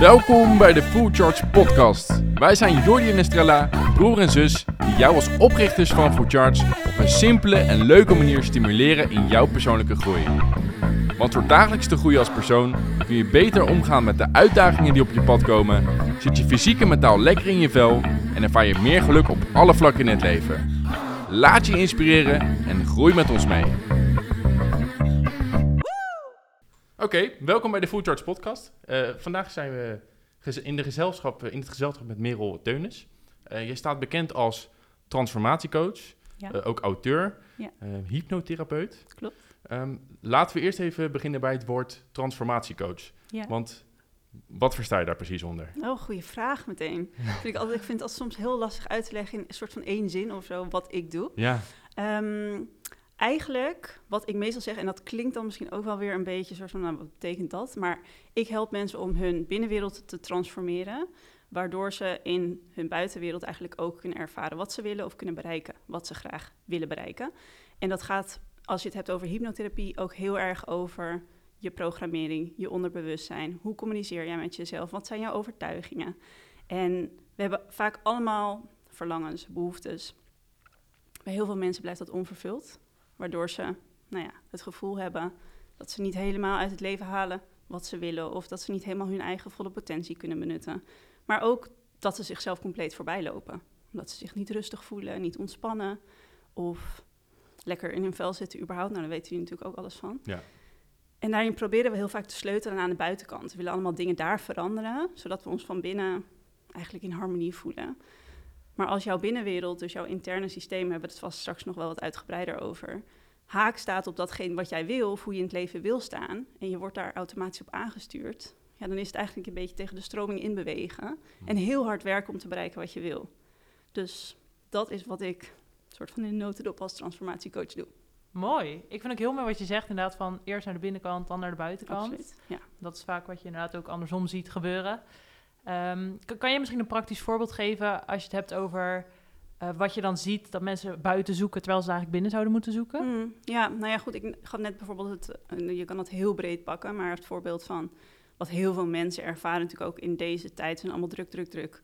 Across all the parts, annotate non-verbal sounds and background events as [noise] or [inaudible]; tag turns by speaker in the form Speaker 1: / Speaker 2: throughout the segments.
Speaker 1: Welkom bij de Full Charge Podcast. Wij zijn Jordi en Estrella, broer en zus, die jou als oprichters van Full Charge op een simpele en leuke manier stimuleren in jouw persoonlijke groei. Want door dagelijks te groeien als persoon kun je beter omgaan met de uitdagingen die op je pad komen, zit je fysiek en mentaal lekker in je vel en ervaar je meer geluk op alle vlakken in het leven. Laat je inspireren en groei met ons mee. Oké, welkom bij de Food Charts podcast. Uh, vandaag zijn we in, de gezelschap, in het gezelschap met Merel Teunis. Uh, jij staat bekend als transformatiecoach, ja. uh, ook auteur, ja. hypnotherapeut.
Speaker 2: Klopt.
Speaker 1: Um, laten we eerst even beginnen bij het woord transformatiecoach. Ja. Want wat versta je daar precies onder?
Speaker 2: Oh, goede vraag meteen. [laughs] vind ik, altijd, ik vind het soms heel lastig uit te leggen in een soort van één zin of zo, wat ik doe.
Speaker 1: Ja.
Speaker 2: Um, eigenlijk, wat ik meestal zeg, en dat klinkt dan misschien ook wel weer een beetje soort van, nou, wat betekent dat? Maar ik help mensen om hun binnenwereld te transformeren, waardoor ze in hun buitenwereld eigenlijk ook kunnen ervaren wat ze willen of kunnen bereiken, wat ze graag willen bereiken. En dat gaat, als je het hebt over hypnotherapie, ook heel erg over je programmering, je onderbewustzijn. Hoe communiceer jij met jezelf? Wat zijn jouw overtuigingen? En we hebben vaak allemaal verlangens, behoeftes. Bij heel veel mensen blijft dat onvervuld. Waardoor ze nou ja, het gevoel hebben dat ze niet helemaal uit het leven halen wat ze willen. Of dat ze niet helemaal hun eigen volle potentie kunnen benutten. Maar ook dat ze zichzelf compleet voorbij lopen. Omdat ze zich niet rustig voelen, niet ontspannen. Of lekker in hun vel zitten überhaupt. Nou, daar weten jullie natuurlijk ook alles van.
Speaker 1: Ja.
Speaker 2: En daarin proberen we heel vaak te sleutelen aan de buitenkant. We willen allemaal dingen daar veranderen, zodat we ons van binnen eigenlijk in harmonie voelen. Maar als jouw binnenwereld, dus jouw interne systeem, hebben we het vast straks nog wel wat uitgebreider over, haak staat op datgene wat jij wil of hoe je in het leven wil staan, en je wordt daar automatisch op aangestuurd, ja, dan is het eigenlijk een beetje tegen de stroming in bewegen en heel hard werken om te bereiken wat je wil. Dus dat is wat ik soort van in notendop als transformatiecoach doe.
Speaker 3: Mooi. Ik vind ook heel mooi wat je zegt inderdaad van eerst naar de binnenkant, dan naar de buitenkant.
Speaker 2: Absoluut, ja.
Speaker 3: Dat is vaak wat je inderdaad ook andersom ziet gebeuren. Um, kan, je misschien een praktisch voorbeeld geven als je het hebt over uh, wat je dan ziet dat mensen buiten zoeken terwijl ze eigenlijk binnen zouden moeten zoeken?
Speaker 2: Mm, ja, nou ja, goed. Ik gaf net bijvoorbeeld het, uh, je kan het heel breed pakken, maar het voorbeeld van wat heel veel mensen ervaren natuurlijk ook in deze tijd zijn allemaal druk, druk, druk.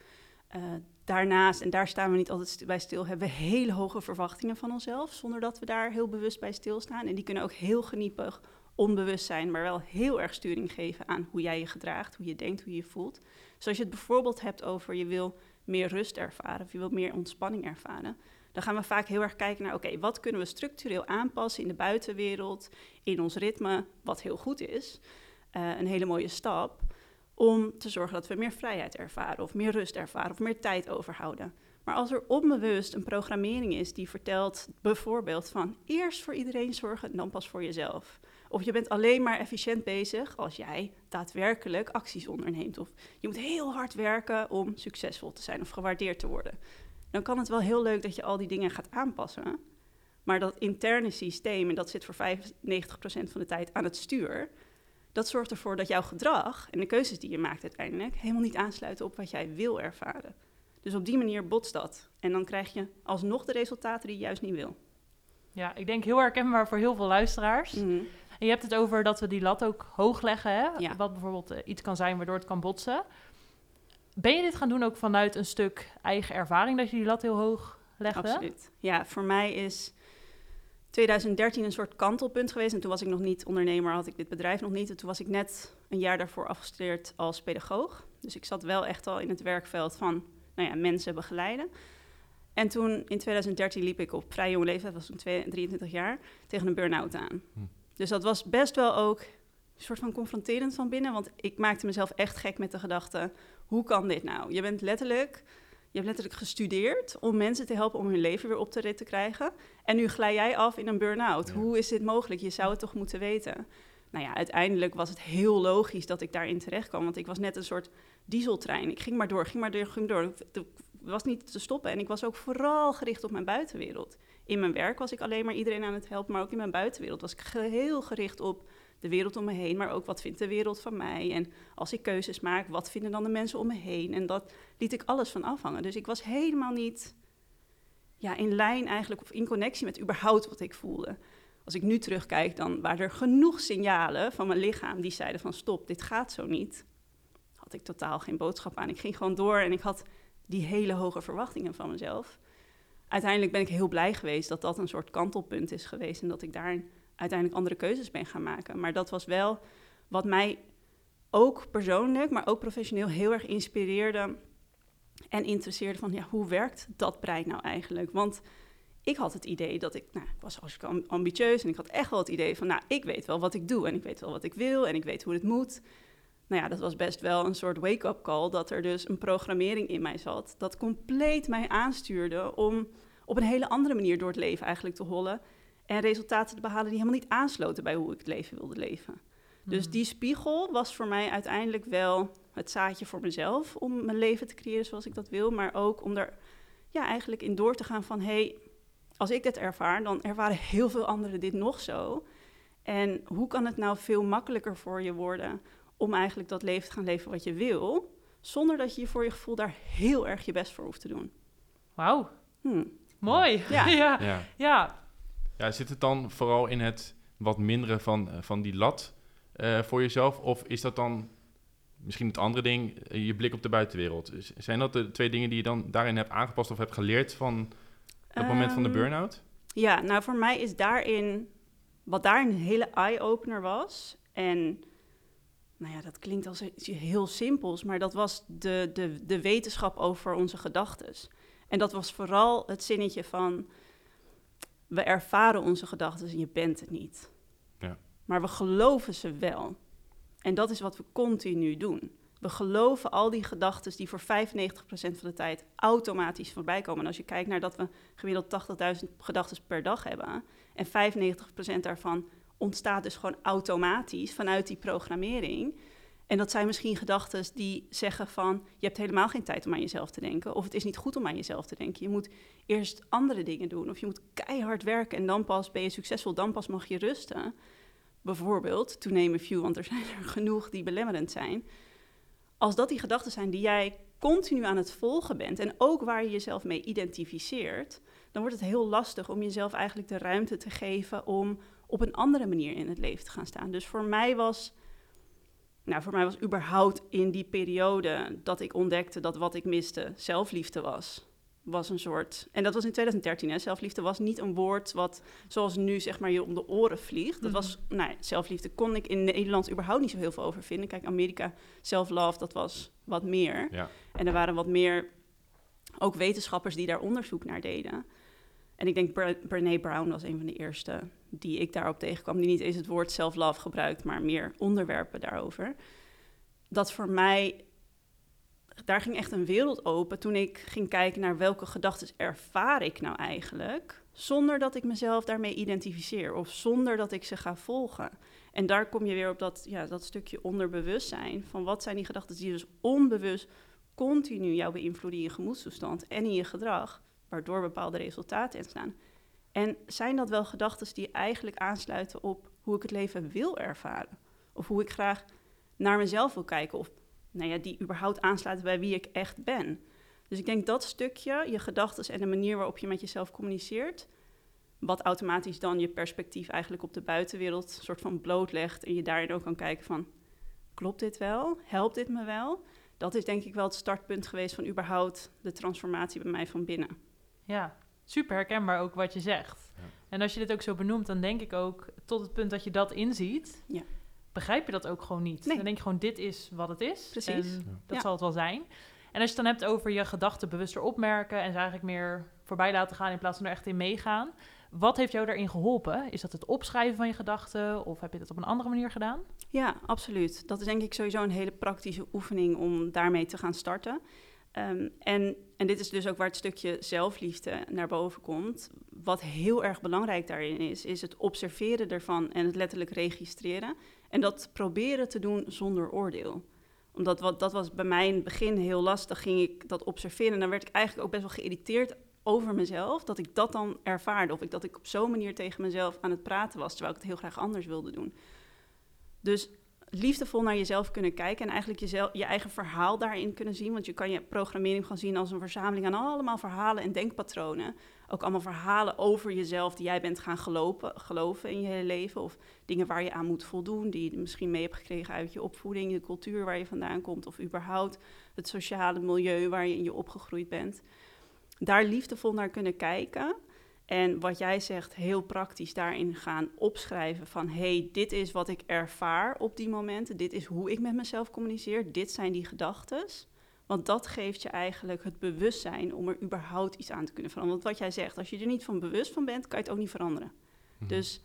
Speaker 2: Uh, daarnaast, en daar staan we niet altijd bij stil, hebben we hele hoge verwachtingen van onszelf, zonder dat we daar heel bewust bij stilstaan. En die kunnen ook heel geniepig, onbewust zijn, maar wel heel erg sturing geven aan hoe jij je gedraagt, hoe je denkt, hoe je je voelt. Dus als je het bijvoorbeeld hebt over je wil meer rust ervaren of je wil meer ontspanning ervaren, dan gaan we vaak heel erg kijken naar, oké, wat kunnen we structureel aanpassen in de buitenwereld, in ons ritme, wat heel goed is. Uh, een hele mooie stap om te zorgen dat we meer vrijheid ervaren of meer rust ervaren of meer tijd overhouden. Maar als er onbewust een programmering is die vertelt bijvoorbeeld van eerst voor iedereen zorgen en dan pas voor jezelf. Of je bent alleen maar efficiënt bezig als jij daadwerkelijk acties onderneemt. Of je moet heel hard werken om succesvol te zijn of gewaardeerd te worden. Dan kan het wel heel leuk dat je al die dingen gaat aanpassen. Maar dat interne systeem, en dat zit voor 95% van de tijd aan het stuur, dat zorgt ervoor dat jouw gedrag en de keuzes die je maakt uiteindelijk helemaal niet aansluiten op wat jij wil ervaren. Dus op die manier botst dat. En dan krijg je alsnog de resultaten die je juist niet wil.
Speaker 3: Ja, ik denk heel herkenbaar voor heel veel luisteraars. Mhm. En je hebt het over dat we die lat ook hoog leggen, hè? Ja. wat bijvoorbeeld eh, iets kan zijn waardoor het kan botsen. Ben je dit gaan doen ook vanuit een stuk eigen ervaring, dat je die lat heel hoog legde?
Speaker 2: Absoluut. Ja, voor mij is 2013 een soort kantelpunt geweest. En toen was ik nog niet ondernemer, had ik dit bedrijf nog niet. En toen was ik net een jaar daarvoor afgestudeerd als pedagoog. Dus ik zat wel echt al in het werkveld van nou ja, mensen begeleiden. En toen in 2013 liep ik op vrij jonge leeftijd, was toen 23 jaar, tegen een burn-out aan. Hm. Dus dat was best wel ook een soort van confronterend van binnen. Want ik maakte mezelf echt gek met de gedachte: hoe kan dit nou? Je bent letterlijk. Je hebt letterlijk gestudeerd om mensen te helpen om hun leven weer op te rit te krijgen. En nu glij jij af in een burn-out. Hoe is dit mogelijk? Je zou het toch moeten weten. Nou ja, uiteindelijk was het heel logisch dat ik daarin terecht kwam. Want ik was net een soort dieseltrein. Ik ging maar door, ging maar door, ging door. Het was niet te stoppen. En ik was ook vooral gericht op mijn buitenwereld. In mijn werk was ik alleen maar iedereen aan het helpen, maar ook in mijn buitenwereld was ik heel gericht op de wereld om me heen, maar ook wat vindt de wereld van mij. En als ik keuzes maak, wat vinden dan de mensen om me heen? En dat liet ik alles van afhangen. Dus ik was helemaal niet ja, in lijn eigenlijk, of in connectie met überhaupt wat ik voelde. Als ik nu terugkijk, dan waren er genoeg signalen van mijn lichaam die zeiden van stop, dit gaat zo niet had ik totaal geen boodschap aan. Ik ging gewoon door en ik had die hele hoge verwachtingen van mezelf. Uiteindelijk ben ik heel blij geweest dat dat een soort kantelpunt is geweest en dat ik daar uiteindelijk andere keuzes ben gaan maken. Maar dat was wel wat mij ook persoonlijk, maar ook professioneel heel erg inspireerde en interesseerde van ja, hoe werkt dat brein nou eigenlijk? Want ik had het idee dat ik, nou, ik was hartstikke ambitieus en ik had echt wel het idee van, nou, ik weet wel wat ik doe en ik weet wel wat ik wil en ik weet hoe het moet. Nou ja, dat was best wel een soort wake-up call dat er dus een programmering in mij zat dat compleet mij aanstuurde om op een hele andere manier door het leven eigenlijk te hollen en resultaten te behalen die helemaal niet aansloten bij hoe ik het leven wilde leven. Dus hmm. die spiegel was voor mij uiteindelijk wel het zaadje voor mezelf om mijn leven te creëren zoals ik dat wil, maar ook om er ja, eigenlijk in door te gaan van hé, hey, als ik dit ervaar, dan ervaren heel veel anderen dit nog zo. En hoe kan het nou veel makkelijker voor je worden om eigenlijk dat leven te gaan leven wat je wil, zonder dat je voor je gevoel daar heel erg je best voor hoeft te doen?
Speaker 3: Wauw. Hmm. Mooi. Ja. [laughs] ja. ja. ja.
Speaker 1: Ja, zit het dan vooral in het wat minderen van, eh, van die lat uh, voor jezelf? Of is dat dan misschien het andere ding, eh, je blik op de buitenwereld? Zijn dat de twee dingen die je dan daarin hebt aangepast of hebt geleerd van het moment van de ehm, burn-out?
Speaker 2: Ja, nou voor mij is daarin, wat daar een hele eye-opener was. En nou ja, dat klinkt als iets heel simpels, maar dat was de, de, de wetenschap over onze gedachten. En dat was vooral het zinnetje van, we ervaren onze gedachten en je bent het niet. Ja. Maar we geloven ze wel. En dat is wat we continu doen. We geloven al die gedachten die voor 95% van de tijd automatisch voorbij komen. En als je kijkt naar dat we gemiddeld 80.000 gedachten per dag hebben. En 95% daarvan ontstaat dus gewoon automatisch vanuit die programmering. En dat zijn misschien gedachten die zeggen van... je hebt helemaal geen tijd om aan jezelf te denken... of het is niet goed om aan jezelf te denken. Je moet eerst andere dingen doen of je moet keihard werken... en dan pas ben je succesvol, dan pas mag je rusten. Bijvoorbeeld, to name a few, want er zijn er genoeg die belemmerend zijn als dat die gedachten zijn die jij continu aan het volgen bent en ook waar je jezelf mee identificeert, dan wordt het heel lastig om jezelf eigenlijk de ruimte te geven om op een andere manier in het leven te gaan staan. Dus voor mij was, nou, voor mij was überhaupt in die periode dat ik ontdekte dat wat ik miste zelfliefde was was een soort. En dat was in 2013. Hè. Zelfliefde was niet een woord wat zoals nu zeg maar je om de oren vliegt. Dat was, mhm. nou, zelfliefde kon ik in Nederland überhaupt niet zo heel veel over vinden. Kijk, Amerika, self-love, dat was wat meer. Ja. En er waren wat meer ook wetenschappers die daar onderzoek naar deden. En ik denk Brene Brown was een van de eerste die ik daarop tegenkwam, die niet eens het woord self-love gebruikt, maar meer onderwerpen daarover. Dat voor mij daar ging echt een wereld open toen ik ging kijken naar welke gedachten ervaar ik nou eigenlijk, zonder dat ik mezelf daarmee identificeer of zonder dat ik ze ga volgen. En daar kom je weer op dat, ja, dat stukje onderbewustzijn van wat zijn die gedachten die dus onbewust continu jou beïnvloeden in je gemoedstoestand en in je gedrag, waardoor bepaalde resultaten ontstaan. En zijn dat wel gedachten die eigenlijk aansluiten op hoe ik het leven wil ervaren? Of hoe ik graag naar mezelf wil kijken? Of nou ja, die überhaupt aansluiten bij wie ik echt ben. Dus ik denk dat stukje, je gedachten en de manier waarop je met jezelf communiceert, wat automatisch dan je perspectief eigenlijk op de buitenwereld soort van blootlegt en je daarin ook kan kijken van, klopt dit wel? Helpt dit me wel? Dat is denk ik wel het startpunt geweest van überhaupt de transformatie bij mij van binnen.
Speaker 3: Ja, super herkenbaar ook wat je zegt. Ja. En als je dit ook zo benoemt, dan denk ik ook tot het punt dat je dat inziet. Ja begrijp je dat ook gewoon niet. Dan denk je gewoon, dit is wat het is. Precies. En dat zal het wel zijn. En als je het dan hebt over je gedachten bewuster opmerken... en ze eigenlijk meer voorbij laten gaan in plaats van er echt in meegaan... Wat heeft jou daarin geholpen? Is dat het opschrijven van je gedachten of heb je dat op een andere manier gedaan?
Speaker 2: Ja, absoluut. Dat is denk ik sowieso een hele praktische oefening om daarmee te gaan starten. Ehm, en, en dit is dus ook waar het stukje zelfliefde naar boven komt. Wat heel erg belangrijk daarin is, is het observeren ervan en het letterlijk registreren. En dat proberen te doen zonder oordeel. Omdat wat, dat was bij mij in het begin heel lastig, ging ik dat observeren. En dan werd ik eigenlijk ook best wel geïrriteerd over mezelf, dat ik dat dan ervaarde. Of ik, dat ik op zo'n manier tegen mezelf aan het praten was, terwijl ik het heel graag anders wilde doen. Dus liefdevol naar jezelf kunnen kijken en eigenlijk jezelf, je eigen verhaal daarin kunnen zien. Want je kan je programmering gaan zien als een verzameling aan allemaal verhalen en denkpatronen. Ook allemaal verhalen over jezelf die jij bent gaan geloven in je hele leven. Of dingen waar je aan moet voldoen, die je misschien mee hebt gekregen uit je opvoeding, de cultuur waar je vandaan komt. Of überhaupt het sociale milieu waar je in je opgegroeid bent. Daar liefdevol naar kunnen kijken. En wat jij zegt, heel praktisch daarin gaan opschrijven van hey, dit is wat ik ervaar op die momenten, dit is hoe ik met mezelf communiceer, dit zijn die gedachten. Want dat geeft je eigenlijk het bewustzijn om er überhaupt iets aan te kunnen veranderen. Want wat jij zegt, als je er niet van bewust van bent, kan je het ook niet veranderen. Mhm. Dus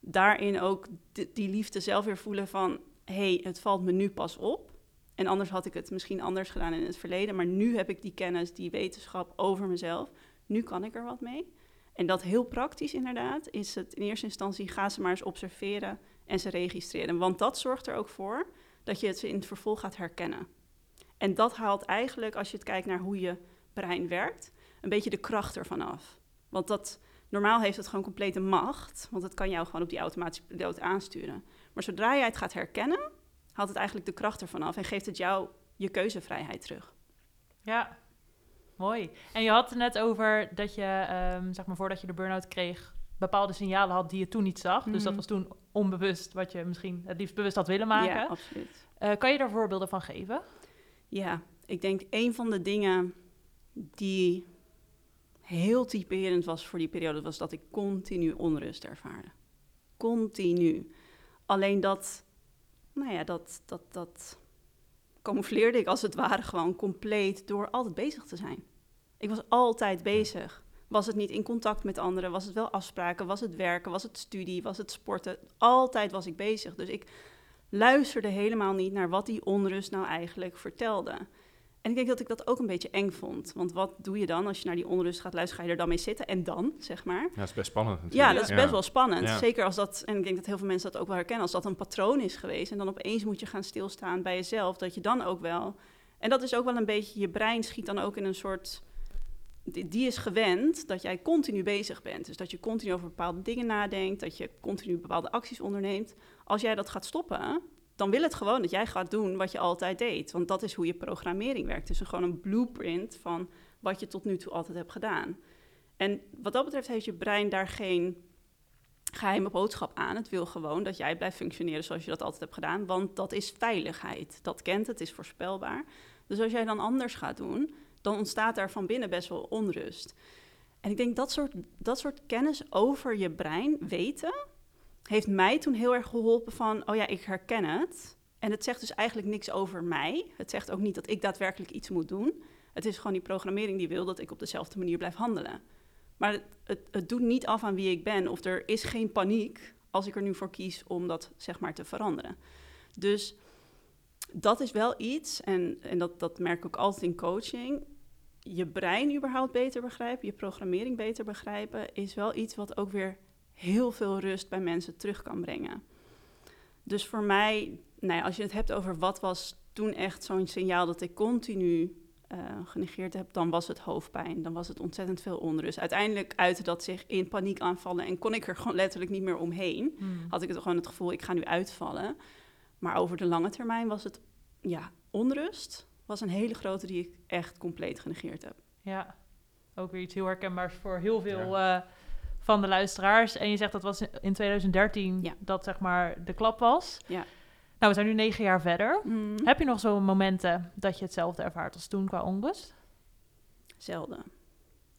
Speaker 2: daarin ook die, liefde zelf weer voelen van hey, het valt me nu pas op. En anders had ik het misschien anders gedaan in het verleden, maar nu heb ik die kennis, die wetenschap over mezelf. Nu kan ik er wat mee. En dat heel praktisch inderdaad, is het in eerste instantie ga ze maar eens observeren en ze registreren. Want dat zorgt er ook voor dat je het in het vervolg gaat herkennen. En dat haalt eigenlijk, als je het kijkt naar hoe je brein werkt, een beetje de kracht ervan af. Want dat, normaal heeft het gewoon complete macht, want het kan jou gewoon op die automatische piloot aansturen. Maar zodra jij het gaat herkennen, haalt het eigenlijk de kracht ervan af en geeft het jou je keuzevrijheid terug.
Speaker 3: Ja, Mooi. En je had het net over dat je, um, zeg maar voordat je de burn-out kreeg, bepaalde signalen had die je toen niet zag. Dus dat mhm. was toen onbewust wat je misschien het liefst bewust had willen maken.
Speaker 2: Ja, absoluut.
Speaker 3: Uh, kan je daar voorbeelden van geven?
Speaker 2: Ja, ik denk een van de dingen die heel typerend was voor die periode, was dat ik continu onrust ervaarde. Continu. Alleen dat, nou ja, dat, dat, dat camoufleerde ik als het ware gewoon compleet door altijd bezig te zijn. Ik was altijd bezig. Was het niet in contact met anderen? Was het wel afspraken? Was het werken? Was het studie? Was het sporten? Altijd was ik bezig. Dus ik luisterde helemaal niet naar wat die onrust nou eigenlijk vertelde. En ik denk dat ik dat ook een beetje eng vond. Want wat doe je dan als je naar die onrust gaat luisteren? Ga je er dan mee zitten? En dan, zeg maar? Ja,
Speaker 1: dat is best spannend
Speaker 2: natuurlijk. Ja, dat is best wel spannend. Zeker als dat, en ik denk dat heel veel mensen dat ook wel herkennen... als dat een patroon is geweest... en dan opeens moet je gaan stilstaan bij jezelf... dat je dan ook wel... En dat is ook wel een beetje... je brein schiet dan ook in een soort die, is gewend dat jij continu bezig bent. Dus dat je continu over bepaalde dingen nadenkt, dat je continu bepaalde acties onderneemt. Als jij dat gaat stoppen, dan wil het gewoon dat jij gaat doen wat je altijd deed. Want dat is hoe je programmering werkt. Het is gewoon een blueprint van wat je tot nu toe altijd hebt gedaan. En wat dat betreft heeft je brein daar geen geheime boodschap aan. Het wil gewoon dat jij blijft functioneren zoals je dat altijd hebt gedaan. Want dat is veiligheid. Dat kent het, is voorspelbaar. Dus als jij dan anders gaat doen, dan ontstaat daar van binnen best wel onrust. En ik denk dat soort, dat soort kennis over je brein weten, heeft mij toen heel erg geholpen van, oh ja, ik herken het. En het zegt dus eigenlijk niks over mij. Het zegt ook niet dat ik daadwerkelijk iets moet doen. Het is gewoon die programmering die wil dat ik op dezelfde manier blijf handelen. Maar het, het, het doet niet af aan wie ik ben of er is geen paniek als ik er nu voor kies om dat zeg maar te veranderen. Dus dat is wel iets, en, en dat, dat merk ik ook altijd in coaching. Je brein überhaupt beter begrijpen, je programmering beter begrijpen, is wel iets wat ook weer heel veel rust bij mensen terug kan brengen. Dus voor mij, nou ja, als je het hebt over wat was toen echt zo'n signaal dat ik continu uh, genegeerd heb, dan was het hoofdpijn. Dan was het ontzettend veel onrust. Uiteindelijk uitte dat zich in paniekaanvallen en kon ik er gewoon letterlijk niet meer omheen. Hmm. Had ik het gewoon het gevoel, ik ga nu uitvallen. Maar over de lange termijn was het, ja, onrust was een hele grote die ik echt compleet genegeerd heb.
Speaker 3: Ja, ook weer iets heel herkenbaars voor heel veel eh, van de luisteraars. En je zegt dat was in 2013 ja. dat zeg maar de klap was.
Speaker 2: Ja.
Speaker 3: Nou, we zijn nu negen jaar verder. Mhm. Heb je nog zo'n momenten dat je hetzelfde ervaart als toen qua onrust?
Speaker 2: Zelden.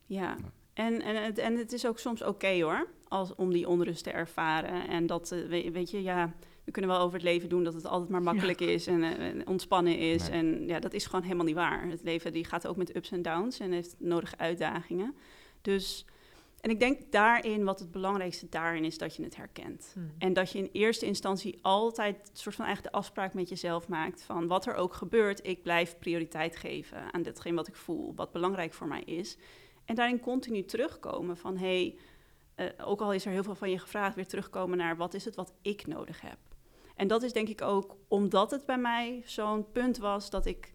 Speaker 2: Ja. En, en, het, en het is ook soms oké hoor, als, om die onrust te ervaren. En dat, uh, weet je, ja, we kunnen wel over het leven doen dat het altijd maar makkelijk is en, uh, ontspannen is. En ja, dat is gewoon helemaal niet waar. Het leven die gaat ook met ups en downs en heeft nodige uitdagingen. Dus, en ik denk daarin, wat het belangrijkste daarin is, dat je het herkent. Hmm. En dat je in eerste instantie altijd een soort van eigenlijk de afspraak met jezelf maakt van wat er ook gebeurt, ik blijf prioriteit geven aan datgene wat ik voel, wat belangrijk voor mij is. En daarin continu terugkomen van hé, hey, uh, ook al is er heel veel van je gevraagd, weer terugkomen naar wat is het wat ik nodig heb. En dat is denk ik ook omdat het bij mij zo'n punt was dat ik.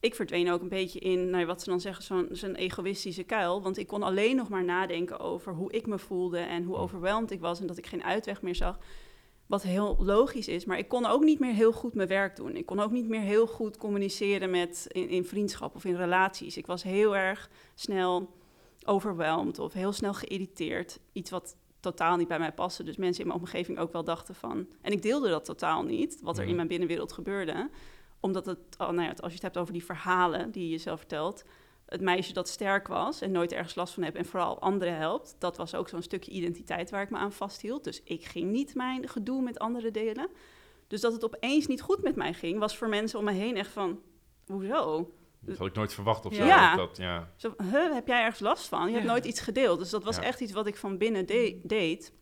Speaker 2: Ik verdween ook een beetje in, nou, wat ze dan zeggen, zo'n zo'n egoïstische kuil. Want ik kon alleen nog maar nadenken over hoe ik me voelde en hoe overweldigd ik was en dat ik geen uitweg meer zag. Wat heel logisch is, maar ik kon ook niet meer heel goed mijn werk doen. Ik kon ook niet meer heel goed communiceren met in, in vriendschap of in relaties. Ik was heel erg snel overweldigd of heel snel geïrriteerd. Iets wat totaal niet bij mij paste. Dus mensen in mijn omgeving ook wel dachten van... En ik deelde dat totaal niet, wat er in mijn binnenwereld gebeurde. Omdat het, oh, nou ja, als je het hebt over die verhalen die je jezelf vertelt... Het meisje dat sterk was en nooit ergens last van heb en vooral anderen helpt... dat was ook zo'n stukje identiteit waar ik me aan vasthield. Dus ik ging niet mijn gedoe met anderen delen. Dus dat het opeens niet goed met mij ging... was voor mensen om me heen echt van... Hoezo?
Speaker 1: Dat had ik nooit verwacht of zo.
Speaker 2: Ja.
Speaker 1: Dat, ja.
Speaker 2: Zo, huh, heb jij ergens last van? Je hebt nooit iets gedeeld. Dus dat was echt iets wat ik van binnen deed.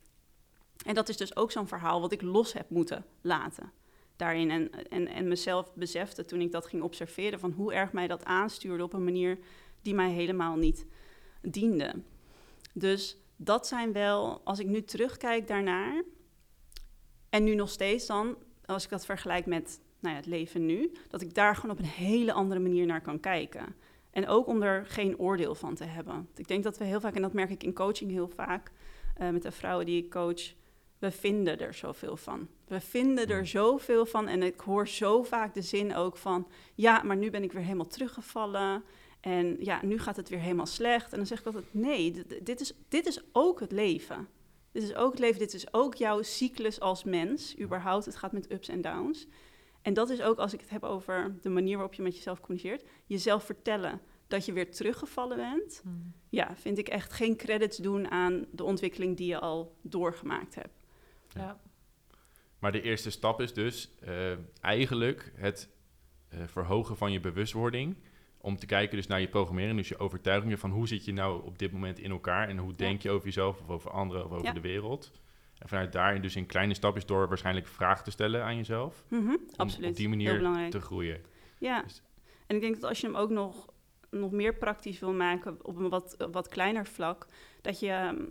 Speaker 2: En dat is dus ook zo'n verhaal wat ik los heb moeten laten daarin. En, en, en mezelf besefte toen ik dat ging observeren... van hoe erg mij dat aanstuurde op een manier die mij helemaal niet diende. Dus dat zijn wel, als ik nu terugkijk daarnaar... en nu nog steeds dan, als ik dat vergelijk met nou ja, het leven nu, dat ik daar gewoon op een hele andere manier naar kan kijken. En ook om er geen oordeel van te hebben. Ik denk dat we heel vaak, en dat merk ik in coaching heel vaak, uh, met de vrouwen die ik coach, we vinden er zoveel van. We vinden er zoveel van en ik hoor zo vaak de zin ook van, ja, maar nu ben ik weer helemaal teruggevallen. En ja, nu gaat het weer helemaal slecht. En dan zeg ik altijd, nee, dit is, dit is ook het leven. Dit is ook het leven, dit is ook jouw cyclus als mens, überhaupt. Het gaat met ups en downs. En dat is ook als ik het heb over de manier waarop je met jezelf communiceert. Jezelf vertellen dat je weer teruggevallen bent. Hmm. Ja, vind ik echt geen credits doen aan de ontwikkeling die je al doorgemaakt hebt.
Speaker 3: Ja.
Speaker 1: Maar de eerste stap is dus uh, eigenlijk het uh, verhogen van je bewustwording. Om te kijken dus naar je programmering, dus je overtuigingen van hoe zit je nou op dit moment in elkaar en hoe denk je over jezelf of over anderen of over ja. de wereld. En vanuit daarin dus in kleine stapjes door waarschijnlijk vragen te stellen aan jezelf.
Speaker 2: Mm -hmm,
Speaker 1: om
Speaker 2: absoluut.
Speaker 1: op die manier te groeien.
Speaker 2: Ja, dus en ik denk dat als je hem ook nog, nog meer praktisch wil maken op een wat, wat kleiner vlak, dat je ehm,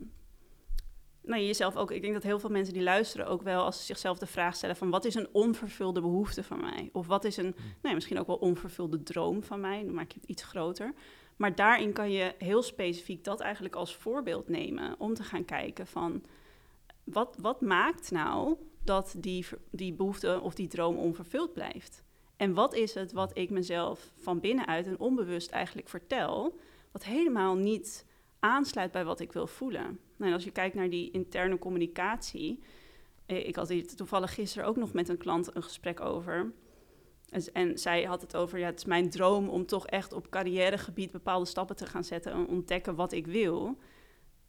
Speaker 2: nou, jezelf ook, ik denk dat heel veel mensen die luisteren ook wel als ze zichzelf de vraag stellen van wat is een onvervulde behoefte van mij? Of wat is een, hmm. nou, misschien ook wel onvervulde droom van mij? Dan maak je het iets groter. Maar daarin kan je heel specifiek dat eigenlijk als voorbeeld nemen om te gaan kijken van wat, wat maakt nou dat die, die behoefte of die droom onvervuld blijft? En wat is het wat ik mezelf van binnenuit en onbewust eigenlijk vertel, wat helemaal niet aansluit bij wat ik wil voelen? Nou, als je kijkt naar die interne communicatie, eh, ik had hier toevallig gisteren ook nog met een klant een gesprek over. En zij had het over, ja, het is mijn droom om toch echt op carrièregebied bepaalde stappen te gaan zetten en ontdekken wat ik wil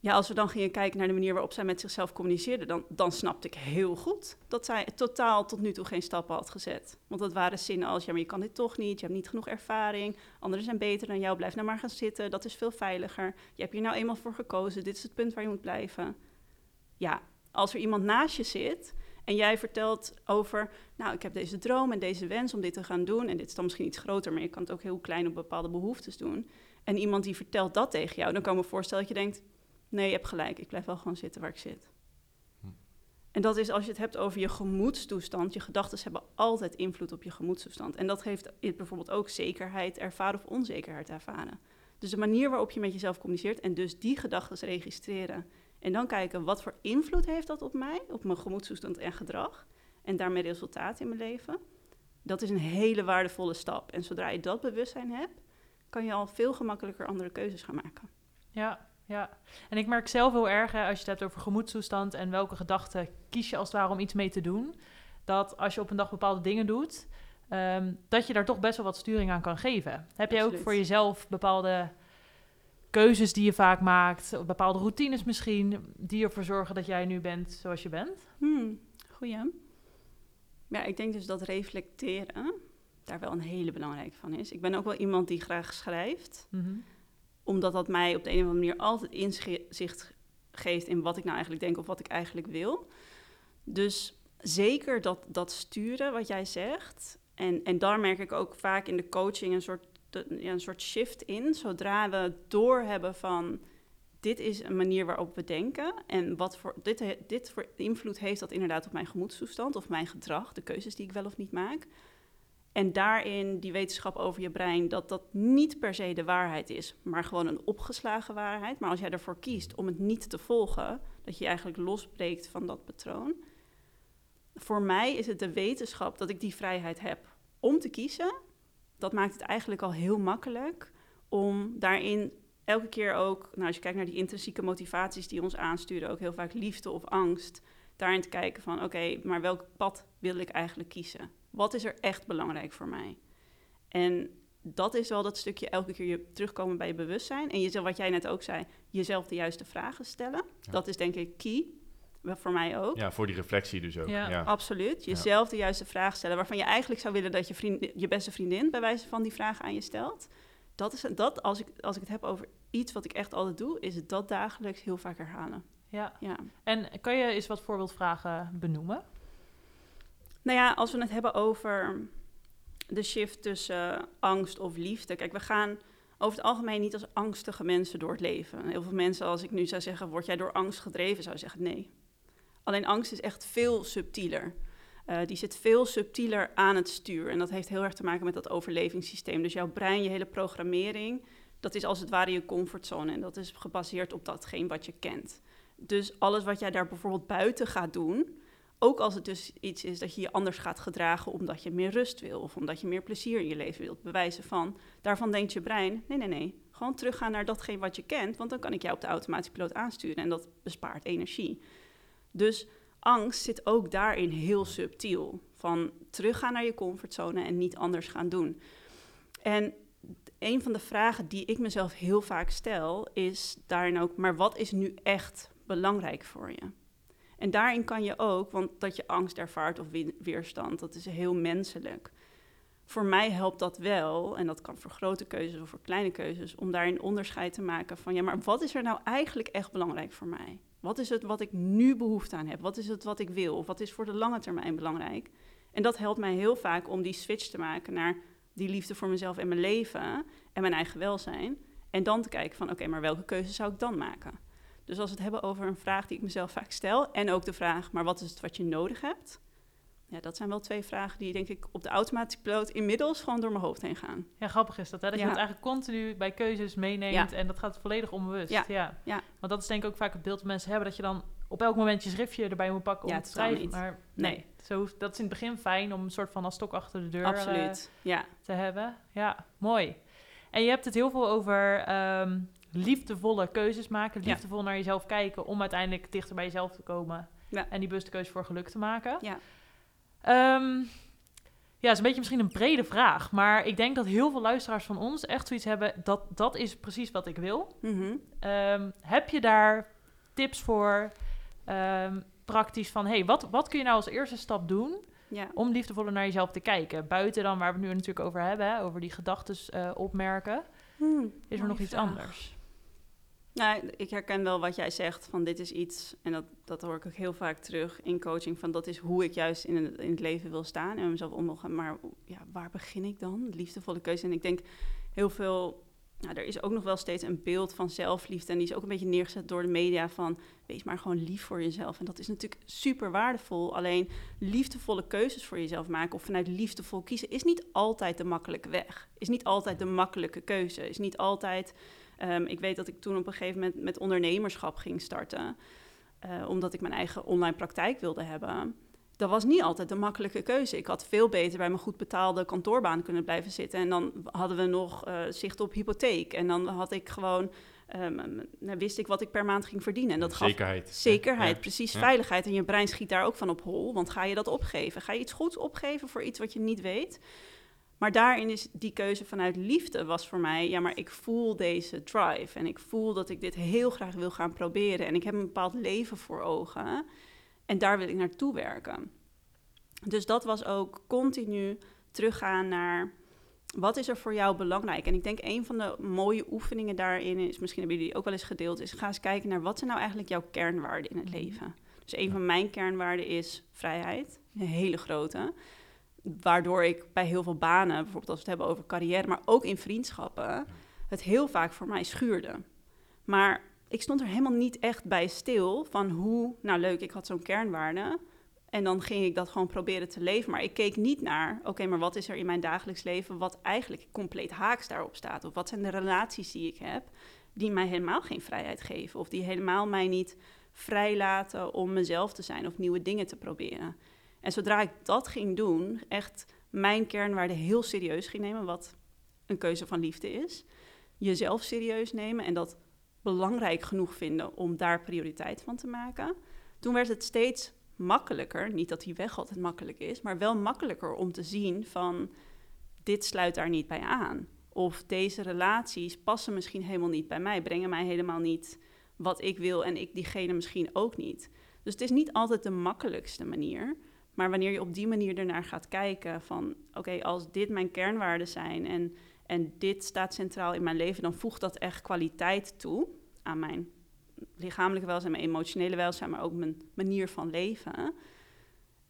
Speaker 2: ja, als we dan gingen kijken naar de manier waarop zij met zichzelf communiceerde, dan, dan snapte ik heel goed dat zij totaal tot nu toe geen stappen had gezet. Want dat waren zinnen als, ja, maar je kan dit toch niet, je hebt niet genoeg ervaring, anderen zijn beter dan jou, blijf nou maar gaan zitten, dat is veel veiliger. Je hebt hier nou eenmaal voor gekozen, dit is het punt waar je moet blijven. Ja, als er iemand naast je zit en jij vertelt over, nou, ik heb deze droom en deze wens om dit te gaan doen, en dit is dan misschien iets groter, maar je kan het ook heel klein op bepaalde behoeftes doen. En iemand die vertelt dat tegen jou, dan kan ik me voorstellen dat je denkt, nee, je hebt gelijk, ik blijf wel gewoon zitten waar ik zit. Hm. En dat is als je het hebt over je gemoedstoestand. Je gedachten hebben altijd invloed op je gemoedstoestand. En dat geeft bijvoorbeeld ook zekerheid ervaren of onzekerheid ervaren. Dus de manier waarop je met jezelf communiceert en dus die gedachten registreren. En dan kijken wat voor invloed heeft dat op mij, op mijn gemoedstoestand en gedrag. En daarmee resultaat in mijn leven. Dat is een hele waardevolle stap. En zodra je dat bewustzijn hebt, kan je al veel gemakkelijker andere keuzes gaan maken.
Speaker 3: Ja, ja. En ik merk zelf heel erg, hè, als je het hebt over gemoedstoestand en welke gedachten kies je als het ware om iets mee te doen, dat als je op een dag bepaalde dingen doet, ehm, dat je daar toch best wel wat sturing aan kan geven. Heb jij ook voor jezelf bepaalde keuzes die je vaak maakt, of bepaalde routines misschien, die ervoor zorgen dat jij nu bent zoals je bent?
Speaker 2: Hmm, goeie. Ja, ik denk dus dat reflecteren daar wel een hele belangrijke van is. Ik ben ook wel iemand die graag schrijft. Mm omdat dat mij op de een of andere manier altijd inzicht geeft in wat ik nou eigenlijk denk of wat ik eigenlijk wil. Dus zeker dat, dat sturen wat jij zegt. En, en daar merk ik ook vaak in de coaching een soort, een soort shift in. Zodra we doorhebben van dit is een manier waarop we denken. En wat voor, dit, dit voor invloed heeft dat inderdaad op mijn gemoedstoestand of mijn gedrag, de keuzes die ik wel of niet maak. En daarin die wetenschap over je brein, dat dat niet per se de waarheid is, maar gewoon een opgeslagen waarheid. Maar als jij ervoor kiest om het niet te volgen, dat je, eigenlijk losbreekt van dat patroon, voor mij is het de wetenschap dat ik die vrijheid heb om te kiezen. Dat maakt het eigenlijk al heel makkelijk om daarin elke keer ook, nou, als je kijkt naar die intrinsieke motivaties die ons aansturen, ook heel vaak liefde of angst, daarin te kijken van oké, maar welk pad wil ik eigenlijk kiezen? Wat is er echt belangrijk voor mij? En dat is wel dat stukje elke keer je terugkomen bij je bewustzijn. En jezelf, wat jij net ook zei, jezelf de juiste vragen stellen. Dat is denk ik key. Voor mij ook.
Speaker 1: Ja, voor die reflectie dus ook.
Speaker 2: Ja, absoluut. Jezelf de juiste vraag stellen. Waarvan je eigenlijk zou willen dat je, vriend, je beste vriendin bij wijze van die vragen aan je stelt. Dat is dat, als ik, als ik het heb over iets wat ik echt altijd doe, is het dat dagelijks heel vaak herhalen.
Speaker 3: Ja. ja. En kan je eens wat voorbeeldvragen benoemen?
Speaker 2: Nou ja, als we het hebben over de shift tussen angst of liefde. Kijk, we gaan over het algemeen niet als angstige mensen door het leven. Heel veel mensen, als ik nu zou zeggen, word jij door angst gedreven, zou zeggen nee. Alleen angst is echt veel subtieler. Uh, die zit veel subtieler aan het stuur. En dat heeft heel erg te maken met dat overlevingssysteem. Dus jouw brein, je hele programmering, dat is als het ware je comfortzone. En dat is gebaseerd op datgene wat je kent. Dus alles wat jij daar bijvoorbeeld buiten gaat doen, ook als het dus iets is dat je je anders gaat gedragen omdat je meer rust wil of omdat je meer plezier in je leven wilt bewijzen van, daarvan denkt je brein, nee, nee, nee, gewoon teruggaan naar datgene wat je kent, want dan kan ik jou op de automatische piloot aansturen en dat bespaart energie. Dus angst zit ook daarin heel subtiel, van teruggaan naar je comfortzone en niet anders gaan doen. En een van de vragen die ik mezelf heel vaak stel is daarin ook, maar wat is nu echt belangrijk voor je? En daarin kan je ook, want dat je angst ervaart of weerstand, dat is heel menselijk. Voor mij helpt dat wel, en dat kan voor grote keuzes of voor kleine keuzes, om daarin onderscheid te maken van, ja, maar wat is er nou eigenlijk echt belangrijk voor mij? Wat is het wat ik nu behoefte aan heb? Wat is het wat ik wil? Of wat is voor de lange termijn belangrijk? En dat helpt mij heel vaak om die switch te maken naar die liefde voor mezelf en mijn leven en mijn eigen welzijn. En dan te kijken van, oké, maar welke keuze zou ik dan maken? Dus als we het hebben over een vraag die ik mezelf vaak stel, en ook de vraag, maar wat is het wat je nodig hebt? Ja, dat zijn wel twee vragen die denk ik op de automatische piloot inmiddels gewoon door mijn hoofd heen gaan.
Speaker 3: Ja, grappig is dat, hè? Dat je het eigenlijk continu bij keuzes meeneemt en dat gaat volledig onbewust. Ja. ja. ja. Want dat is denk ik ook vaak het beeld dat mensen hebben, dat je dan op elk moment je schriftje erbij moet pakken om te schrijven. Maar nee, Zo, dat is in het begin fijn om een soort van als stok achter de deur Absoluut. Uh, ja. te hebben. Ja, mooi. En je hebt het heel veel over um, liefdevolle keuzes maken, liefdevol naar jezelf kijken om uiteindelijk dichter bij jezelf te komen en die bewuste keuze voor geluk te maken. Ja. Um, ja, is een beetje misschien een brede vraag, maar ik denk dat heel veel luisteraars van ons echt zoiets hebben dat dat is precies wat ik wil. Mm heb je daar tips voor, um, praktisch van, hey, wat, wat kun je nou als eerste stap doen ja. om liefdevoller naar jezelf te kijken? Buiten dan waar we het nu natuurlijk over hebben, hè, over die gedachten uh, opmerken, hmm, is er nog iets anders?
Speaker 2: Nou, ik herken wel wat jij zegt, van dit is iets, en dat, dat hoor ik ook heel vaak terug in coaching, van dat is hoe ik juist in het, in het leven wil staan en mezelf omgaan. Maar ja, waar begin ik dan? Liefdevolle keuze. En ik denk heel veel, nou, er is ook nog wel steeds een beeld van zelfliefde en die is ook een beetje neergezet door de media van wees maar gewoon lief voor jezelf. En dat is natuurlijk super waardevol. Alleen liefdevolle keuzes voor jezelf maken of vanuit liefdevol kiezen is niet altijd de makkelijke weg. Is niet altijd de makkelijke keuze. Is niet altijd Ehm, ik weet dat ik toen op een gegeven moment met ondernemerschap ging starten, uh, omdat ik mijn eigen online praktijk wilde hebben. Dat was niet altijd de makkelijke keuze. Ik had veel beter bij mijn goed betaalde kantoorbaan kunnen blijven zitten. En dan hadden we nog uh, zicht op hypotheek. En dan had ik gewoon um, wist ik wat ik per maand ging verdienen. En dat
Speaker 1: gaf zekerheid.
Speaker 2: Zekerheid, precies. Veiligheid. En je brein schiet daar ook van op hol. Want ga je dat opgeven? Ga je iets goeds opgeven voor iets wat je niet weet? Maar daarin is die keuze vanuit liefde was voor mij, ja, maar ik voel deze drive en ik voel dat ik dit heel graag wil gaan proberen en ik heb een bepaald leven voor ogen en daar wil ik naartoe werken. Dus dat was ook continu teruggaan naar wat is er voor jou belangrijk? En ik denk een van de mooie oefeningen daarin is, misschien hebben jullie die ook wel eens gedeeld, is ga eens kijken naar wat zijn nou eigenlijk jouw kernwaarden in het mhm. leven. Dus een van mijn kernwaarden is vrijheid, een hele grote waardoor ik bij heel veel banen, bijvoorbeeld als we het hebben over carrière, maar ook in vriendschappen, het heel vaak voor mij schuurde. Maar ik stond er helemaal niet echt bij stil van hoe, nou leuk, ik had zo'n kernwaarde. En dan ging ik dat gewoon proberen te leven. Maar ik keek niet naar, oké, maar wat is er in mijn dagelijks leven wat eigenlijk compleet haaks daarop staat? Of wat zijn de relaties die ik heb die mij helemaal geen vrijheid geven? Of die helemaal mij niet vrijlaten om mezelf te zijn of nieuwe dingen te proberen? En zodra ik dat ging doen, echt mijn kernwaarde heel serieus ging nemen, wat een keuze van liefde is, jezelf serieus nemen en dat belangrijk genoeg vinden om daar prioriteit van te maken, toen werd het steeds makkelijker, niet dat die weg altijd makkelijk is, maar wel makkelijker om te zien van dit sluit daar niet bij aan. Of deze relaties passen misschien helemaal niet bij mij, brengen mij helemaal niet wat ik wil en ik diegene misschien ook niet. Dus het is niet altijd de makkelijkste manier. Maar wanneer je op die manier ernaar gaat kijken van oké, als dit mijn kernwaarden zijn en, en dit staat centraal in mijn leven, dan voegt dat echt kwaliteit toe aan mijn lichamelijke welzijn, mijn emotionele welzijn, maar ook mijn manier van leven.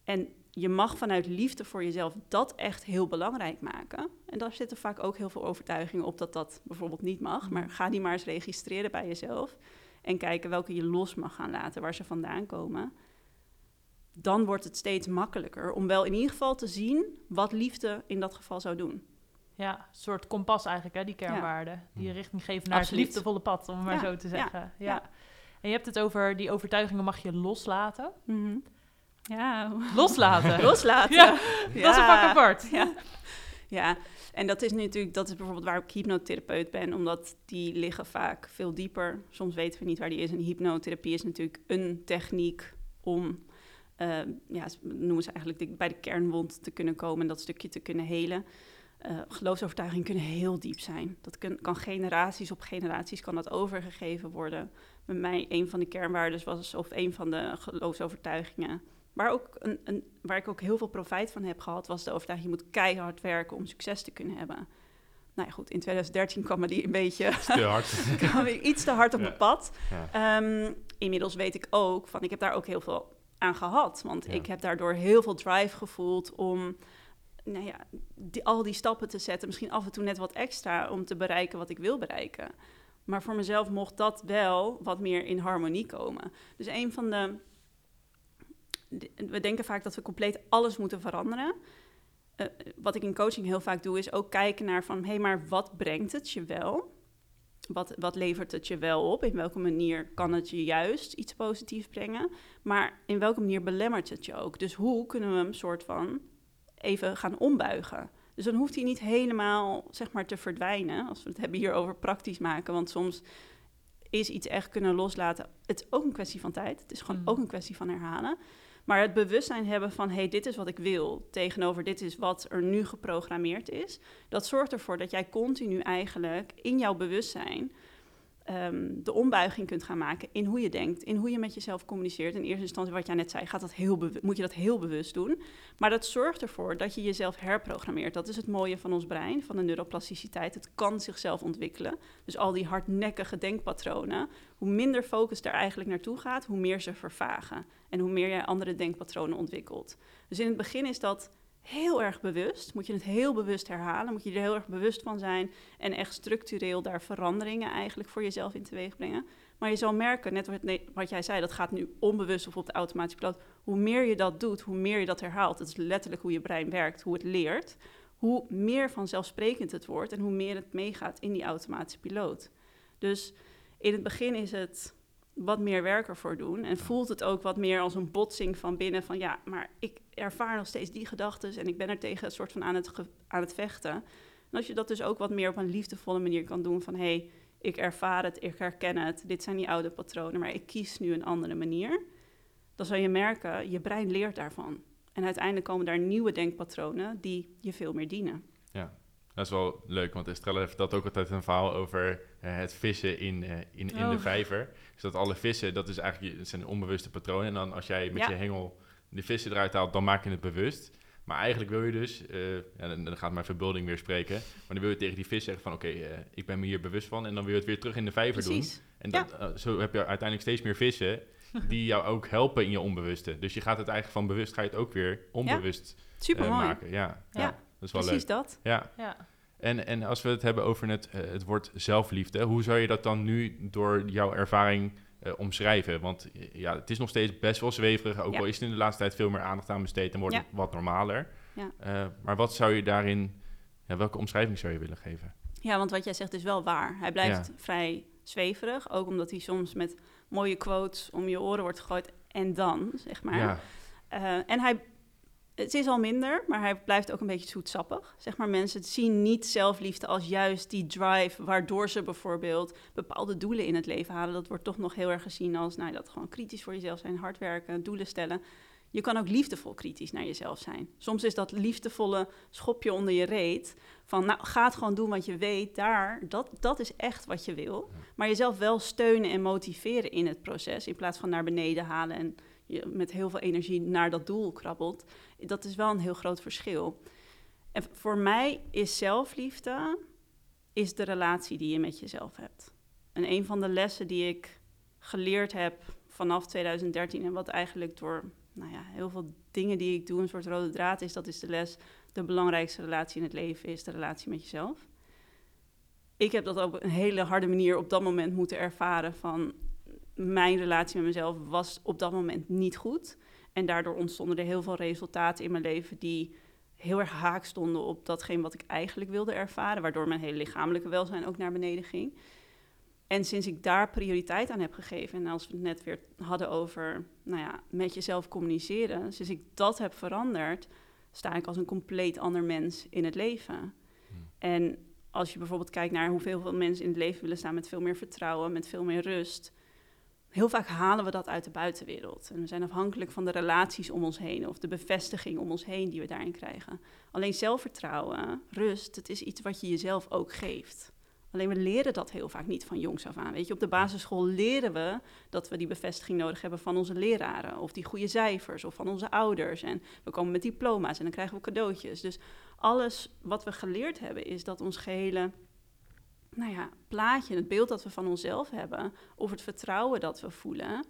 Speaker 2: En je mag vanuit liefde voor jezelf dat echt heel belangrijk maken. En daar zitten vaak ook heel veel overtuigingen op dat dat bijvoorbeeld niet mag. Maar ga die maar eens registreren bij jezelf. En kijken welke je los mag gaan laten, waar ze vandaan komen. Dan wordt het steeds makkelijker om wel in ieder geval te zien wat liefde in dat geval zou doen.
Speaker 3: Ja, een soort kompas eigenlijk, hè, die kernwaarden. Die je richting geven naar het liefdevolle pad, om maar zo te zeggen. Ja. En je hebt het over die overtuigingen mag je loslaten.
Speaker 2: Mm Ja.
Speaker 3: Loslaten. [laughs]
Speaker 2: loslaten. [laughs]
Speaker 3: Ja, dat is een pak apart.
Speaker 2: Ja. ja, en dat is natuurlijk, dat is bijvoorbeeld waar ik hypnotherapeut ben, omdat die liggen vaak veel dieper. Soms weten we niet waar die is. En hypnotherapie is natuurlijk een techniek om, uh, ja, noemen ze eigenlijk bij de kernwond te kunnen komen en dat stukje te kunnen helen. Uh, geloofsovertuigingen kunnen heel diep zijn. Dat kan, kan generaties op generaties kan dat overgegeven worden. Bij mij, een van de kernwaarden was, of een van de geloofsovertuigingen, waar, ook een, een, waar ik ook heel veel profijt van heb gehad, was de overtuiging, je moet keihard werken om succes te kunnen hebben. Nou ja, goed, in 2013 kwam me die een beetje...
Speaker 1: Te hard. [laughs]
Speaker 2: kwam iets te hard op mijn pad. Ehm, inmiddels weet ik ook, van ik heb daar ook heel veel aan gehad. Want ik heb daardoor heel veel drive gevoeld om nou ja, die, al die stappen te zetten. Misschien af en toe net wat extra om te bereiken wat ik wil bereiken. Maar voor mezelf mocht dat wel wat meer in harmonie komen. Dus een van de. We denken vaak dat we compleet alles moeten veranderen. Uh, wat ik in coaching heel vaak doe, is ook kijken naar van hé, hey, maar wat brengt het je wel? Wat, wat levert het je wel op? In welke manier kan het je juist iets positiefs brengen? Maar in welke manier belemmert het je ook? Dus hoe kunnen we hem soort van even gaan ombuigen. Dus dan hoeft hij niet helemaal zeg maar, te verdwijnen, als we het hebben hier over praktisch maken. Want soms is iets echt kunnen loslaten. Het is ook een kwestie van tijd. Het is gewoon mm. ook een kwestie van herhalen. Maar het bewustzijn hebben van, hé, hey, dit is wat ik wil, tegenover dit is wat er nu geprogrammeerd is, dat zorgt ervoor dat jij continu eigenlijk in jouw bewustzijn Ehm, de ombuiging kunt gaan maken in hoe je denkt, in hoe je met jezelf communiceert. In eerste instantie, wat jij net zei, gaat dat heel moet je dat heel bewust doen. Maar dat zorgt ervoor dat je jezelf herprogrammeert. Dat is het mooie van ons brein, van de neuroplasticiteit. Het kan zichzelf ontwikkelen. Dus al die hardnekkige denkpatronen, hoe minder focus er eigenlijk naartoe gaat, hoe meer ze vervagen. En hoe meer jij andere denkpatronen ontwikkelt. Dus in het begin is dat heel erg bewust. Moet je het heel bewust herhalen. Moet je er heel erg bewust van zijn. En echt structureel daar veranderingen eigenlijk voor jezelf in teweeg brengen. Maar je zal merken, net wat, jij zei, dat gaat nu onbewust of op de automatische piloot. Hoe meer je dat doet, hoe meer je dat herhaalt. Het is letterlijk hoe je brein werkt, hoe het leert. Hoe meer vanzelfsprekend het wordt en hoe meer het meegaat in die automatische piloot. Dus in het begin is het wat meer werk ervoor doen. En voelt het ook wat meer als een botsing van binnen van ja, maar ik ervaar nog steeds die gedachten en ik ben er tegen een soort van aan het, aan het vechten. En als je dat dus ook wat meer op een liefdevolle manier kan doen van hé, hey, ik ervaar het, ik herken het, dit zijn die oude patronen, maar ik kies nu een andere manier. Dan zal je merken, je brein leert daarvan. En uiteindelijk komen daar nieuwe denkpatronen die je veel meer dienen.
Speaker 1: Ja, dat is wel leuk, want Estrella heeft dat ook altijd een verhaal over uh, het vissen in, uh, in, in oh. de vijver. Dus dat alle vissen, dat is eigenlijk het zijn onbewuste patronen. En dan als jij met je hengel de vissen eruit haalt, dan maak je het bewust. Maar eigenlijk wil je dus, uh, ja, dan, gaat mijn verbeelding weer spreken. Maar dan wil je tegen die vis zeggen van oké, ik ben me hier bewust van. En dan wil je het weer terug in de vijver Precies. doen. En dat, zo heb je uiteindelijk steeds meer vissen die jou ook helpen in je onbewuste. Dus je gaat het eigenlijk van bewust, ga je het ook weer onbewust
Speaker 2: Super mooi.
Speaker 1: maken. Ja, ja
Speaker 2: is wel Precies dat.
Speaker 1: Ja. ja. En, en als we het hebben over het, uh, het woord zelfliefde, hoe zou je dat dan nu door jouw ervaring uh, omschrijven? Want eh, ja, het is nog steeds best wel zweverig, ook al is er in de laatste tijd veel meer aandacht aan besteed en wordt het wat normaler. Ja. Uh, maar wat zou je daarin, ja, welke omschrijving zou je willen geven?
Speaker 2: Ja, want wat jij zegt is wel waar. Hij blijft vrij zweverig, ook omdat hij soms met mooie quotes om je oren wordt gegooid en dan, zeg maar. en hij het is al minder, maar hij blijft ook een beetje zoetsappig. Zeg maar, mensen zien niet zelfliefde als juist die drive waardoor ze bijvoorbeeld bepaalde doelen in het leven halen. Dat wordt toch nog heel erg gezien als, nou, dat gewoon kritisch voor jezelf zijn, hard werken, doelen stellen. Je kan ook liefdevol kritisch naar jezelf zijn. Soms is dat liefdevolle schopje onder je reet van, nou, ga het gewoon doen wat je weet, daar, dat, dat is echt wat je wil. Maar jezelf wel steunen en motiveren in het proces, in plaats van naar beneden halen en je met heel veel energie naar dat doel krabbelt. Dat is wel een heel groot verschil. En voor mij is zelfliefde is de relatie die je met jezelf hebt. En een van de lessen die ik geleerd heb vanaf 2013 en wat eigenlijk door nou ja, heel veel dingen die ik doe een soort rode draad is, dat is de les. De belangrijkste relatie in het leven is de relatie met jezelf. Ik heb dat op een hele harde manier op dat moment moeten ervaren van mijn relatie met mezelf was op dat moment niet goed. En daardoor ontstonden er heel veel resultaten in mijn leven die heel erg haak stonden op datgene wat ik eigenlijk wilde ervaren, waardoor mijn hele lichamelijke welzijn ook naar beneden ging. En sinds ik daar prioriteit aan heb gegeven, en als we het net weer hadden over nou ja, met jezelf communiceren, sinds ik dat heb veranderd, sta ik als een compleet ander mens in het leven. Hmm. En als je bijvoorbeeld kijkt naar hoeveel mensen in het leven willen staan met veel meer vertrouwen, met veel meer rust, heel vaak halen we dat uit de buitenwereld. En we zijn afhankelijk van de relaties om ons heen of de bevestiging om ons heen die we daarin krijgen. Alleen zelfvertrouwen, rust, het is iets wat je jezelf ook geeft. Alleen we leren dat heel vaak niet van jongs af aan. Weet je, op de basisschool leren we dat we die bevestiging nodig hebben van onze leraren. Of die goede cijfers of van onze ouders. En we komen met diploma's en dan krijgen we cadeautjes. Dus alles wat we geleerd hebben is dat ons gehele nou ja, plaatje, het beeld dat we van onszelf hebben, of het vertrouwen dat we voelen,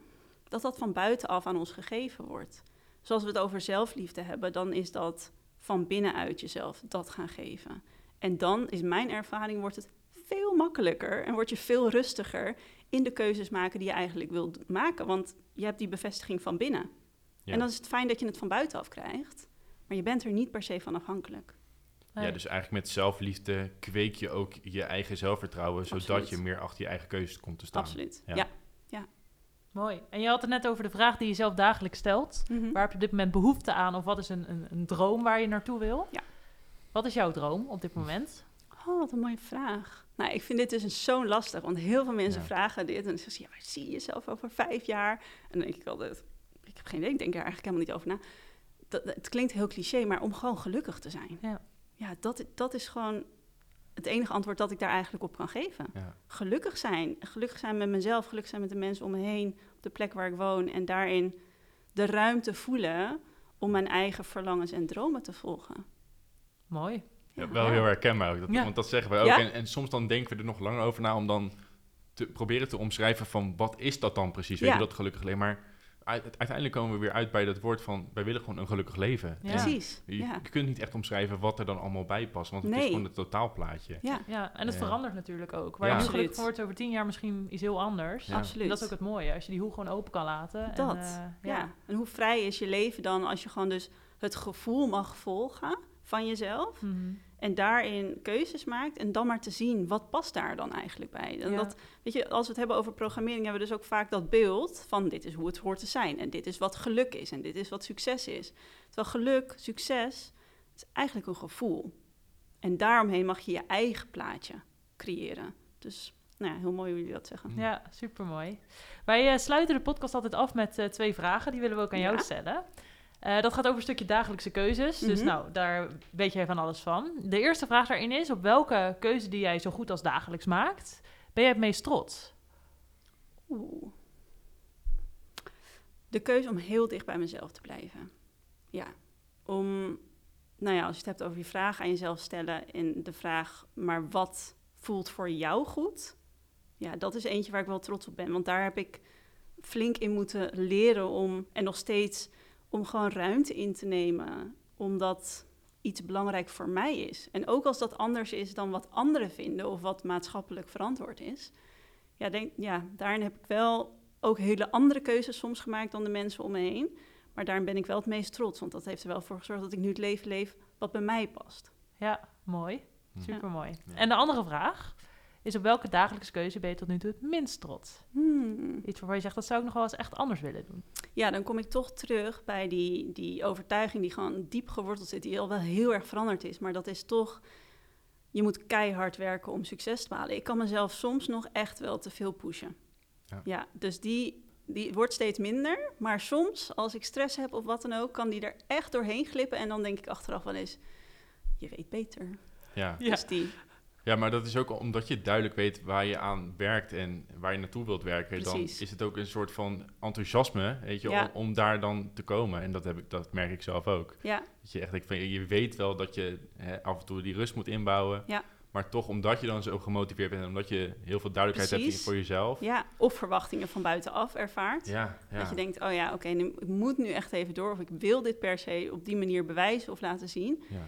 Speaker 2: dat dat van buitenaf aan ons gegeven wordt. Zoals we het over zelfliefde hebben, dan is dat van binnenuit jezelf dat gaan geven. En dan is mijn ervaring, wordt het veel makkelijker en word je veel rustiger in de keuzes maken die je eigenlijk wilt maken. Want je hebt die bevestiging van binnen. En dan is het fijn dat je het van buitenaf krijgt, maar je bent er niet per se van afhankelijk.
Speaker 1: Ja, dus eigenlijk met zelfliefde kweek je ook je eigen zelfvertrouwen, zodat je meer achter je eigen keuzes komt te staan.
Speaker 2: Absoluut, ja. ja.
Speaker 3: Mooi. En je had het net over de vraag die je zelf dagelijks stelt. Mhm. Waar heb je op dit moment behoefte aan? Of wat is een, een, een droom waar je naartoe wil? Ja. Wat is jouw droom op dit moment?
Speaker 2: Oh, wat een mooie vraag. Nou, ik vind dit dus zo'n lastig, want heel veel mensen vragen dit. En dan zeggen ze, ja, waar zie je jezelf over vijf jaar? En dan denk ik altijd, ik heb geen idee, ik denk er eigenlijk helemaal niet over na. Dat, het klinkt heel cliché, maar om gewoon gelukkig te zijn. Ja ja, dat, dat is gewoon het enige antwoord dat ik daar eigenlijk op kan geven. Ja. Gelukkig zijn. Gelukkig zijn met mezelf, gelukkig zijn met de mensen om me heen, op de plek waar ik woon. En daarin de ruimte voelen om mijn eigen verlangens en dromen te volgen.
Speaker 3: Mooi.
Speaker 1: Ja, wel heel herkenbaar ook. Dat, want dat zeggen we ook. En, en, soms dan denken we er nog langer over na om dan te proberen te omschrijven van wat is dat dan precies? Weet je, dat gelukkig alleen maar uiteindelijk komen we weer uit bij dat woord van wij willen gewoon een gelukkig leven.
Speaker 2: Precies.
Speaker 1: Je, je, kunt niet echt omschrijven wat er dan allemaal bij past, want het is gewoon het totaalplaatje.
Speaker 3: Ja, ja en het verandert natuurlijk ook. Waar je nu gelukkig wordt over tien jaar misschien iets heel anders. Absoluut. Dat is ook het mooie, als je die hoe gewoon open kan laten.
Speaker 2: Dat, en, uh, ja. En hoe vrij is je leven dan als je gewoon dus het gevoel mag volgen van jezelf. Mm en daarin keuzes maakt en dan maar te zien wat past daar dan eigenlijk bij. En dat, weet je, als we het hebben over programmering, hebben we dus ook vaak dat beeld van dit is hoe het hoort te zijn en dit is wat geluk is en dit is wat succes is. Terwijl geluk, succes, is eigenlijk een gevoel. En daaromheen mag je je eigen plaatje creëren. Dus nou ja, heel mooi hoe jullie dat zeggen.
Speaker 3: Ja, supermooi. Wij uh, sluiten de podcast altijd af met uh, twee vragen. Die willen we ook aan jou stellen. Uh, dat gaat over een stukje dagelijkse keuzes. Dus mhm. nou, daar weet jij van alles van. De eerste vraag daarin is: op welke keuze die jij zo goed als dagelijks maakt, ben je het meest trots?
Speaker 2: Oeh. De keuze om heel dicht bij mezelf te blijven. Ja. Om, nou ja, als je het hebt over je vraag aan jezelf stellen en de vraag, maar wat voelt voor jou goed? Ja, dat is eentje waar ik wel trots op ben. Want daar heb ik flink in moeten leren om, en nog steeds om gewoon ruimte in te nemen, omdat iets belangrijk voor mij is. En ook als dat anders is dan wat anderen vinden of wat maatschappelijk verantwoord is. Ja, denk, ja, daarin heb ik wel ook hele andere keuzes soms gemaakt dan de mensen om me heen. Maar daarin ben ik wel het meest trots, want dat heeft er wel voor gezorgd dat ik nu het leven leef wat bij mij past.
Speaker 3: Ja, mooi. Super mooi. En de andere vraag is op welke dagelijkse keuze ben je tot nu toe het minst trots? Hmm. Iets waarvan je zegt, dat zou ik nog wel eens echt anders willen doen.
Speaker 2: Ja, dan kom ik toch terug bij die, die overtuiging die gewoon diep geworteld zit, die al wel heel erg veranderd is. Maar dat is toch, je moet keihard werken om succes te behalen. Ik kan mezelf soms nog echt wel te veel pushen. Ja, ja dus die, die wordt steeds minder. Maar soms, als ik stress heb of wat dan ook, kan die er echt doorheen glippen. En dan denk ik achteraf wel eens, je weet beter.
Speaker 1: Ja. Dus die, ja, maar dat is ook omdat je duidelijk weet waar je aan werkt en waar je naartoe wilt werken. Dan is het ook een soort van enthousiasme, weet je, om, om, daar dan te komen. En dat, heb ik, dat merk ik zelf ook. Ja. Dat je echt, ik je weet wel dat je hè, af en toe die rust moet inbouwen. Ja. Maar toch, omdat je dan zo gemotiveerd bent en omdat je heel veel duidelijkheid hebt voor jezelf.
Speaker 2: Ja, of verwachtingen van buitenaf ervaart. Ja, ja. Dat je denkt, oh ja, oké, ik moet nu echt even door. Of ik wil dit per se op die manier bewijzen of laten zien. Ja.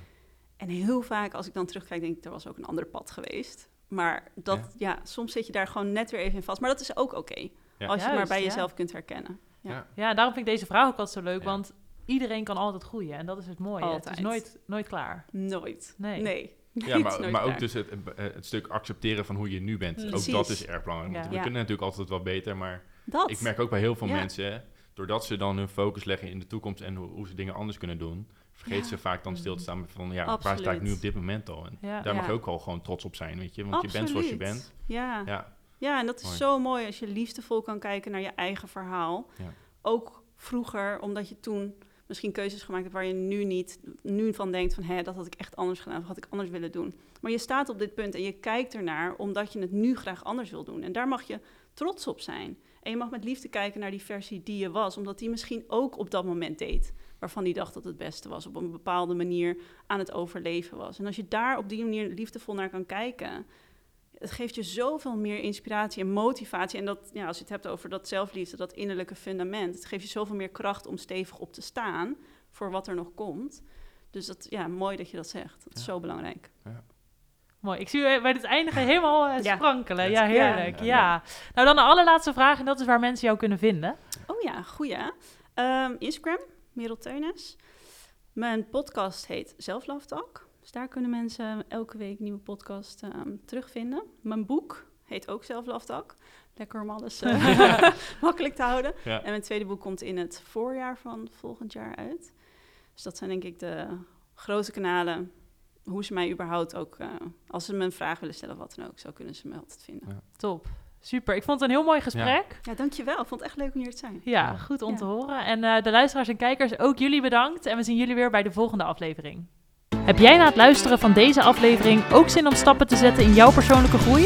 Speaker 2: En heel vaak als ik dan terugkijk, denk ik, er was ook een ander pad geweest. Maar dat, ja, soms zit je daar gewoon net weer even in vast. Maar dat is ook oké, als je maar bij jezelf kunt herkennen.
Speaker 3: Ja. ja, daarom vind ik deze vraag ook altijd zo leuk, want iedereen kan altijd groeien. En dat is het mooie. Altijd. Het is nooit, nooit klaar.
Speaker 2: Nooit. Nee. nee.
Speaker 1: Ja, [laughs] maar, maar ook dus het, het, stuk accepteren van hoe je nu bent. Ook dat is erg belangrijk. We kunnen natuurlijk altijd wat beter, maar dat. ik merk ook bij heel veel mensen, doordat ze dan hun focus leggen in de toekomst en hoe, hoe ze dingen anders kunnen doen, vergeet ze vaak dan stil te staan van, ja, waar sta ik nu op dit moment al? En daar mag je ook wel gewoon trots op zijn, weet je, want je bent zoals je bent.
Speaker 2: Ja, ja. ja en dat is zo mooi als je liefdevol kan kijken naar je eigen verhaal. Ook vroeger, omdat je toen misschien keuzes gemaakt hebt waar je nu niet nu van denkt van hé, dat had ik echt anders gedaan of had ik anders willen doen. Maar je staat op dit punt en je kijkt ernaar omdat je het nu graag anders wil doen. En daar mag je trots op zijn. En je mag met liefde kijken naar die versie die je was, omdat die misschien ook op dat moment deed waarvan hij dacht dat het beste was, op een bepaalde manier aan het overleven was. En als je daar op die manier liefdevol naar kan kijken, het geeft je zoveel meer inspiratie en motivatie. En dat, ja, als je het hebt over dat zelfliefde, dat innerlijke fundament, het geeft je zoveel meer kracht om stevig op te staan voor wat er nog komt. Dus dat, ja, mooi dat je dat zegt. Dat is zo belangrijk. Ja.
Speaker 3: Mooi. Ik zie u bij het eindigen helemaal uh, sprankelen. Ja, heerlijk. Ja. Nou, dan de allerlaatste vraag. En dat is waar mensen jou kunnen vinden.
Speaker 2: Oh ja, goeie. Um, Instagram, Merel Teunis. Mijn podcast heet Self Talk. Dus daar kunnen mensen elke week een nieuwe podcast ehm, terugvinden. Mijn boek heet ook Self Talk. Lekker om alles uh, [laughs] makkelijk te houden. En mijn tweede boek komt in het voorjaar van volgend jaar uit. Dus dat zijn denk ik de grote kanalen hoe ze mij überhaupt ook, uh, als ze me een vraag willen stellen of wat dan ook, zo kunnen ze me altijd vinden. Ja.
Speaker 3: Top. Super. Ik vond het een heel mooi gesprek.
Speaker 2: Ja, dankjewel. Ik vond het echt leuk om hier te zijn.
Speaker 3: Ja, goed om te horen. En uh, de luisteraars en kijkers, ook jullie bedankt. En we zien jullie weer bij de volgende aflevering. Heb jij na het luisteren van deze aflevering ook zin om stappen te zetten in jouw persoonlijke groei?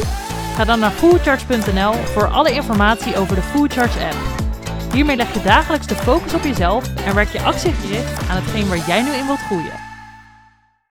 Speaker 3: Ga dan naar foodcharge.nl voor alle informatie over de Foodcharge app. Hiermee leg je dagelijks de focus op jezelf en werk je actiegericht aan hetgeen waar jij nu in wilt groeien.